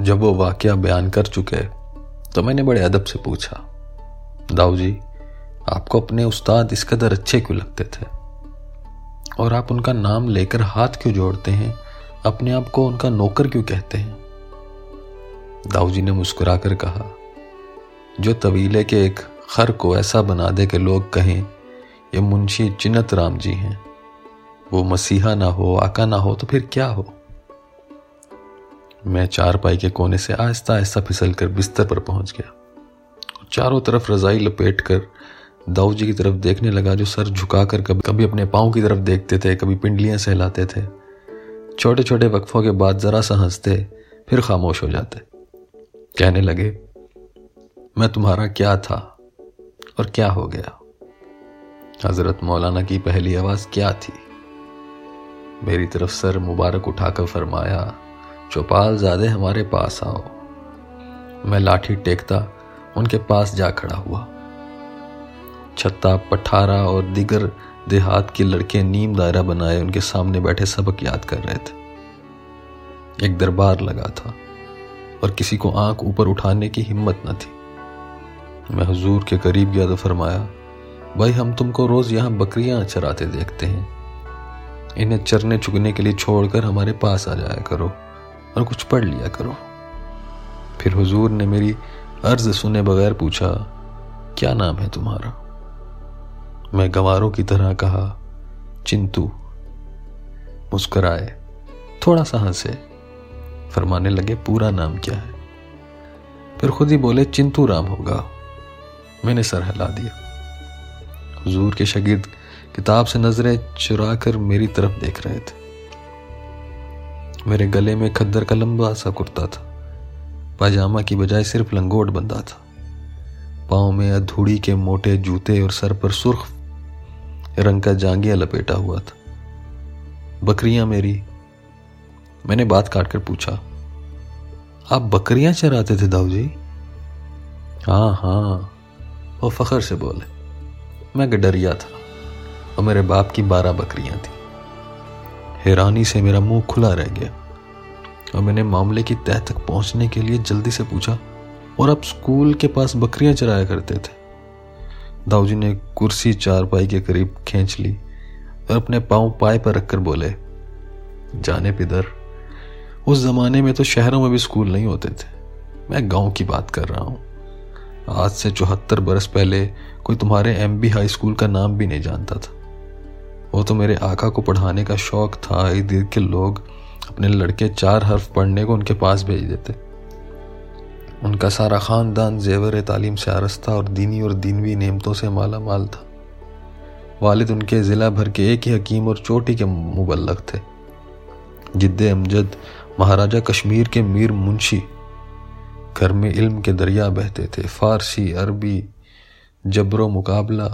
जब वो वाक्य बयान कर चुके तो मैंने बड़े अदब से पूछा, दाऊ जी, आपको अपने उस्ताद इस कदर अच्छे क्यों लगते थे? और आप उनका नाम लेकर हाथ क्यों जोड़ते हैं? अपने आप को उनका नौकर क्यों कहते हैं? दाऊ जी ने मुस्कुराकर कहा, जो तवीले के एक खर को ऐसा बना दे कि लोग कहें, ये मुंशी चिन्नत राम जी हैं। वो मसीहा ना हो, आका ना हो तो फिर क्या हो? मैं चार पाई के कोने से आहिस्ता आहिस्ता फिसल कर बिस्तर पर पहुँच गया। चारों तरफ़ रजाई लपेट कर दाऊ जी की तरफ़ देखने लगा, जो सर झुकाकर कभी कभी अपने पाँव की तरफ़ देखते थे, कभी पिंडलियाँ सहलाते थे। छोटे छोटे वक्फों के बाद जरा सा हँसते, फिर खामोश हो जाते। कहने लगे, मैं तुम्हारा क्या था और क्या हो गया? हज़रत मौलाना की पहली आवाज़ क्या थी? मेरी तरफ़ सर मुबारक उठाकर फरमाया चौपाल ज़्यादा हमारे पास आओ। मैं लाठी टेकता, उनके पास जा खड़ा हुआ। छत्ता, पठारा और दिगर देहात के लड़के नीम दायरा बनाए उनके सामने बैठे सबक याद कर रहे थे। एक दरबार लगा था और किसी को आँख ऊपर उठाने की हिम्मत न थी। मैं हजूर के करीब गया तो फरमाया, भाई, हम तुमको रोज यहाँ बकरियाँ चराते देखते हैं। इन्हें चरने चुगने के लिए छोड़कर हमारे पास आ जाया करो। और कुछ पढ़ लिया करो। फिर हुजूर ने मेरी अर्ज़ सुने बगैर पूछा, क्या नाम है तुम्हारा? मैं गंवारों की तरह कहा, चिंतु। मुस्कराए, थोड़ा सा हंसे, फरमाने लगे, पूरा नाम क्या है? फिर खुद ही बोले, चिंतू राम होगा। मैंने सर हिला दिया। हुजूर के शगिर्द किताब से नज़रें चुरा कर मेरी तरफ़ देख रहे थे। मेरे गले में खद्दर का लंबा सा कुर्ता था। पाजामा की बजाय सिर्फ़ लंगोट बंदा था। पाँव में अधूड़ी के मोटे जूते और सर पर सुर्ख रंग का जांगिया लपेटा हुआ था। बकरियाँ मेरी, मैंने बात काट कर पूछा, आप बकरियाँ चराते थे दाऊ जी हाँ हाँ वो फखर से बोले, मैं गडरिया था और मेरे बाप की बारह बकरियाँ थी। हैरानी से मेरा मुँह खुला रह गया और मैंने मामले की तह तक पहुँचने के लिए जल्दी से पूछा, और आप स्कूल के पास बकरियाँ चराया करते थे? दाऊजी ने कुर्सी चारपाई के करीब खींच ली और अपने पाँव पाए पर रखकर बोले, जाने पिदर उस जमाने में तो शहरों में भी स्कूल नहीं होते थे। मैं गाँव की बात कर रहा हूँ। आज से चौहत्तर बरस पहले कोई तुम्हारे एम बी हाई स्कूल का नाम भी नहीं जानता था। वो तो मेरे आका को पढ़ाने का शौक था। गिर्द के लोग अपने लड़के चार हर्फ पढ़ने को उनके पास भेज देते। उनका सारा ख़ानदान, जेवर, तालीम से आरस्ता और दीनी और दीनवी नेमतों से माला माल था। वालिद उनके ज़िला भर के एक ही हकीम और चोटी के मुबलक थे। जिद्द अमजद महाराजा कश्मीर के मीर मुंशी घर में इल्म के दरिया बहते थे। फारसी, अरबी, जबरो मुकाबला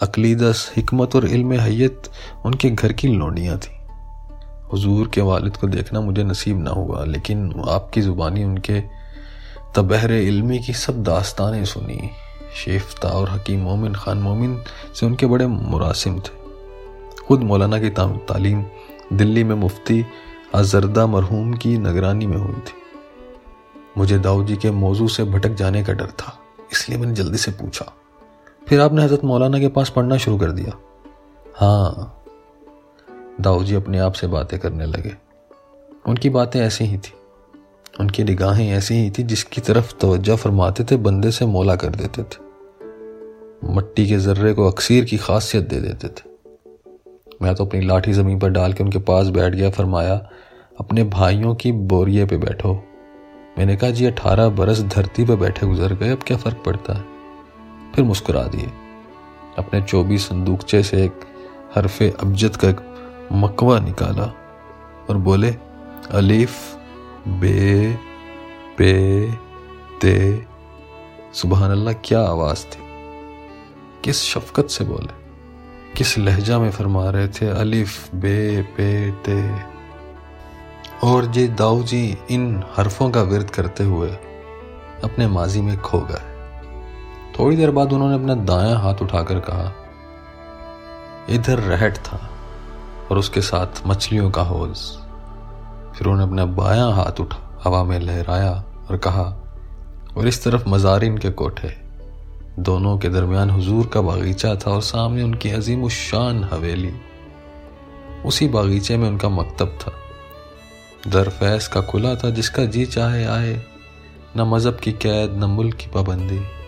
अकलीदस, हिकमत और इल्म हैत उनके घर की लोडियाँ थी। हुजूर के वालिद को देखना मुझे नसीब ना हुआ, लेकिन आपकी ज़ुबानी उनके तबहर इल्मी की सब दास्तानें सुनी। शेफ्ता और हकीम मोमिन खान मोमिन से उनके बड़े मुरासिम थे। खुद मौलाना की तालीम दिल्ली में मुफ्ती अजरदा मरहूम की निगरानी में हुई थी। मुझे दाऊद जी के मौजू से भटक जाने का डर था, इसलिए मैंने जल्दी से पूछा फिर आपने हज़रत मौलाना के पास पढ़ना शुरू कर दिया। हाँ दाऊ जी अपने आप से बातें करने लगे। उनकी बातें ऐसी ही थी। उनकी निगाहें ऐसी ही थी जिसकी तरफ़ तवज्जो फरमाते थे, बंदे से मोला कर देते थे। मट्टी के जर्रे को अक्सीर की खासियत दे देते थे। मैं तो अपनी लाठी ज़मीन पर डाल के उनके पास बैठ गया, फरमाया, अपने भाइयों की बोरिए पे बैठो। मैंने कहा, जी, अठारह बरस धरती पर बैठे गुजर गए, अब क्या फ़र्क पड़ता है? फिर मुस्कुरा दिए। अपने चौबीस संदूकचे से एक हरफ अबजद का एक मकवा निकाला और बोले, अलीफ, बे, पे, ते सुबह अल्लाह क्या आवाज़ थी? किस शफकत से बोले? किस लहजा में फरमा रहे थे? अलिफ, बे, पे, ते। और जी दाऊ जी इन हरफों का विरद करते हुए अपने माजी में खो गए। थोड़ी देर बाद उन्होंने अपना दायां हाथ उठाकर कहा, इधर रहट था और उसके साथ मछलियों का हौज फिर उन्होंने अपना बायां हाथ उठा, हवा में लहराया और कहा, और इस तरफ़ मजारिन के कोठे। दोनों के दरमियान हुजूर का बागीचा था और सामने उनकी अजीम शान हवेली। उसी बागीचे में उनका मकतब था। दरफैस का खुला था जिसका जी चाहे आए, न मज़हब की कैद, न मुल्क की पाबंदी।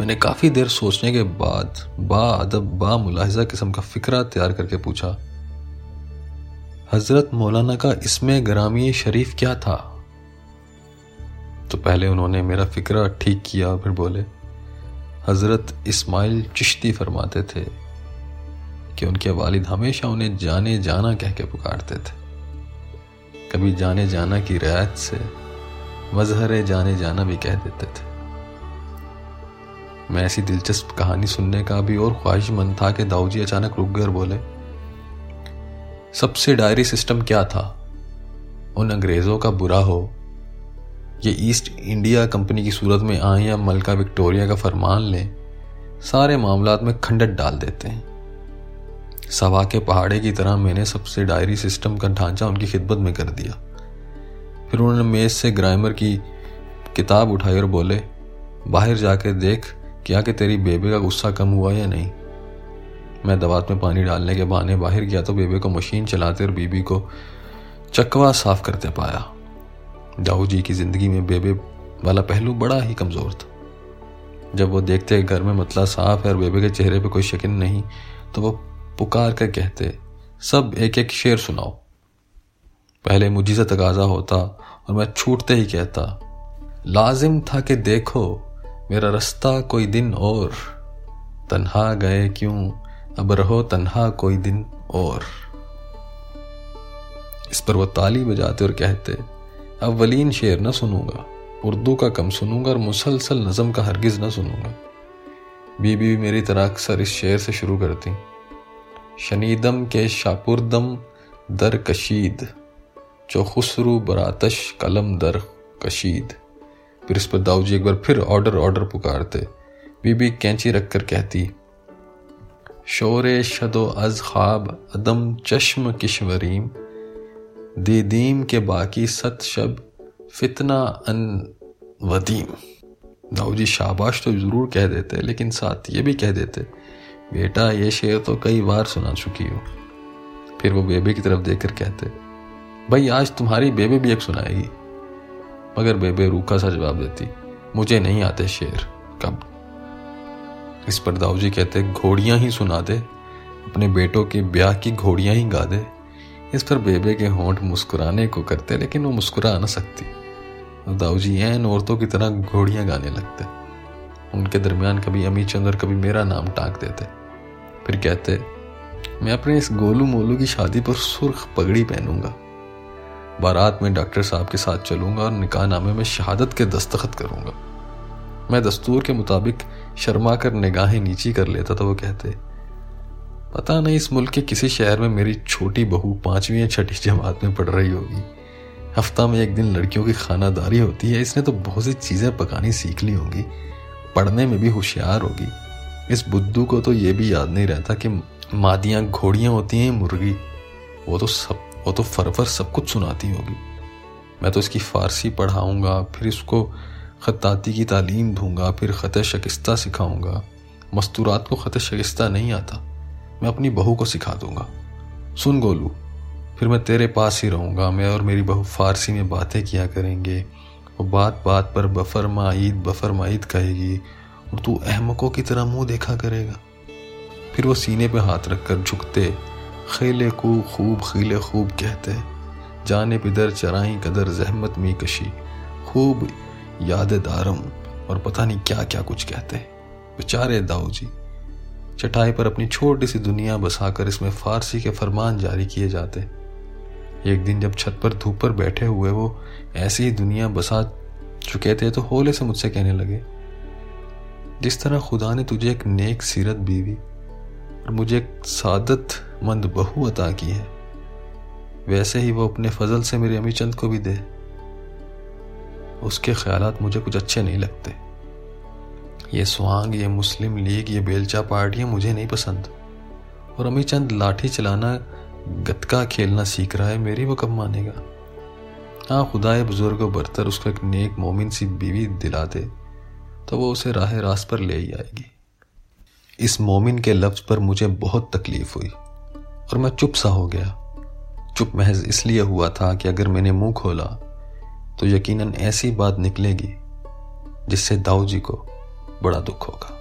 मैंने काफ़ी देर सोचने के बाद, बा अदब, बा मुलाहिजा किस्म का फिक्रा तैयार करके पूछा, हज़रत मौलाना का इसमें ग्रामी शरीफ क्या था? तो पहले उन्होंने मेरा फिक्रा ठीक किया, फिर बोले, हज़रत इस्माइल चिश्ती फरमाते थे कि उनके वालिद हमेशा उन्हें जाने जाना कह के पुकारते थे। कभी जाने जाना की रियायत से, मजहर जाने जाना भी कह देते थे। मैं ऐसी दिलचस्प कहानी सुनने का भी और ख्वाहिशमंद था कि दाऊजी अचानक रुक गए और बोले, सबसे डायरी सिस्टम क्या था? उन अंग्रेज़ों का बुरा हो? ये ईस्ट इंडिया कंपनी की सूरत में आए या मलका विक्टोरिया का फरमान लें, सारे मामला में खंडत डाल देते हैं। सवा के पहाड़े की तरह मैंने सबसे डायरी सिस्टम का ढांचा उनकी खिदमत में कर दिया। फिर उन्होंने मेज से ग्रामर की किताब उठाई और बोले, बाहर जाके देख क्या कि तेरी बेबे का गुस्सा कम हुआ या नहीं? मैं दवात में पानी डालने के बहाने बाहर गया तो बेबे को मशीन चलाते और बीबी को चकवा साफ़ करते पाया। दाऊ जी की ज़िंदगी में बेबे वाला पहलू बड़ा ही कमज़ोर था। जब वो देखते घर में मतला साफ़ है और बेबे के चेहरे पे कोई शकिन नहीं तो वो पुकार कर कहते, सब एक एक शेर सुनाओ। पहले मुझी से तकाजा होता और मैं छूटते ही कहता, लाजिम था कि देखो मेरा रास्ता कोई दिन और। तन्हा गए क्यों? अब रहो तन्हा कोई दिन और। इस पर वो ताली बजाते और कहते अवलीन शेर न सुनूँगा। उर्दू का कम सुनूँगा और मुसलसल नज़म का हरगिज न सुनूँगा। बीबी भी मेरी तरह अक्सर इस शेर से शुरू करती। शनीदम के शापुरदम दर कशीद जो खुसरू बरातश कलम दर कशीद। फिर इस पर दाऊजी एक बार फिर ऑर्डर ऑर्डर पुकारते। बीबी कैंची रखकर कहती, शोर शदो अज ख्वाब अदम चश्म किशवरीम दीदीम के बाकी सत शब फितना अन वदीम। दाऊजी शाबाश तो ज़रूर कह देते, लेकिन साथ ये भी कह देते, बेटा, ये शेर तो कई बार सुना चुकी हो। फिर वो बेबी की तरफ़ देखकर कहते, भाई, आज तुम्हारी बेबी भी एक सुनाएगी। मगर बेबे रूखा सा जवाब देती, मुझे नहीं आते शेर, कब? इस पर दाऊजी कहते, घोड़ियाँ ही सुना दे, अपने बेटों के ब्याह की घोड़ियाँ ही गा दे। इस पर बेबे के होंठ मुस्कुराने को करते, लेकिन वो मुस्कुरा न सकती। दाऊजी एन औरतों की तरह घोड़ियाँ गाने लगते। उनके दरमियान कभी अमी चंद और कभी मेरा नाम टाक देते। फिर कहते, मैं अपने इस गोलू मोलू की शादी पर सुर्ख पगड़ी पहनूँगा। बारात में डॉक्टर साहब के साथ चलूँगा और निकाह नामे में शहादत के दस्तखत करूँगा। मैं दस्तूर के मुताबिक शर्मा कर निगाहें नीची कर लेता तो वो कहते, पता नहीं इस मुल्क के किसी शहर में मेरी छोटी बहू पांचवी या छठी जमात में पढ़ रही होगी। हफ़्ता में एक दिन लड़कियों की खानादारी होती है, इसने तो बहुत सी चीज़ें पकानी सीख ली होंगी, पढ़ने में भी होशियार होगी। इस बुद्धू को तो ये भी याद नहीं रहता कि मादियाँ घोड़ियाँ होती हैं, मुर्गी, वो तो सब वो तो फरफर सब कुछ सुनाती होगी। मैं तो इसकी फारसी पढ़ाऊँगा, फिर इसको ख़ताती की तालीम दूँगा, फिर ख़त शिकस्ता सिखाऊँगा। मस्तूरात को ख़त शिकस्ता नहीं आता। मैं अपनी बहू को सिखा दूँगा। सुन गोलू, फिर मैं तेरे पास ही रहूँगा। मैं और मेरी बहू फारसी में बातें किया करेंगे। वो बात बात पर बफर माईद बफर माईद कहेगी, और तू अहमकों की तरह मुँह देखा करेगा। फिर वो सीने पे हाथ रखकर झुकते खेले को खूब खीले खूब कहते जाने पिदर चराई कदर जहमत में कशी। खूब याद दारम और पता नहीं क्या क्या कुछ कहते बेचारे दाऊ जी चटाई पर अपनी छोटी सी दुनिया बसाकर इसमें फारसी के फरमान जारी किए जाते एक दिन जब छत पर धूप पर बैठे हुए वो ऐसी ही दुनिया बसा चुके थे तो होले से मुझसे कहने लगे, जिस तरह खुदा ने तुझे एक नेक सीरत बीवी और मुझे एक सादत मंद बहू अता की है। वैसे ही वो अपने फजल से मेरे अमी चंद को भी दे। उसके ख्याल मुझे कुछ अच्छे नहीं लगते। ये स्वांग, ये मुस्लिम लीग, ये बेलचा पार्टियाँ मुझे नहीं पसंद। और अमी चंद लाठी चलाना, गतका खेलना सीख रहा है, मेरी वो कब मानेगा? हाँ खुदाए बुज़ुर्ग बरतर उसको एक नेक मोमिन सी बीवी दिला दे तो वो उसे राह रास पर ले ही आएगी। इस मोमिन के लफ्ज पर मुझे बहुत तकलीफ़ हुई और मैं चुप सा हो गया। चुप महज इसलिए हुआ था कि अगर मैंने मुँह खोला तो यकीनन ऐसी बात निकलेगी जिससे दाऊ जी को बड़ा दुख होगा।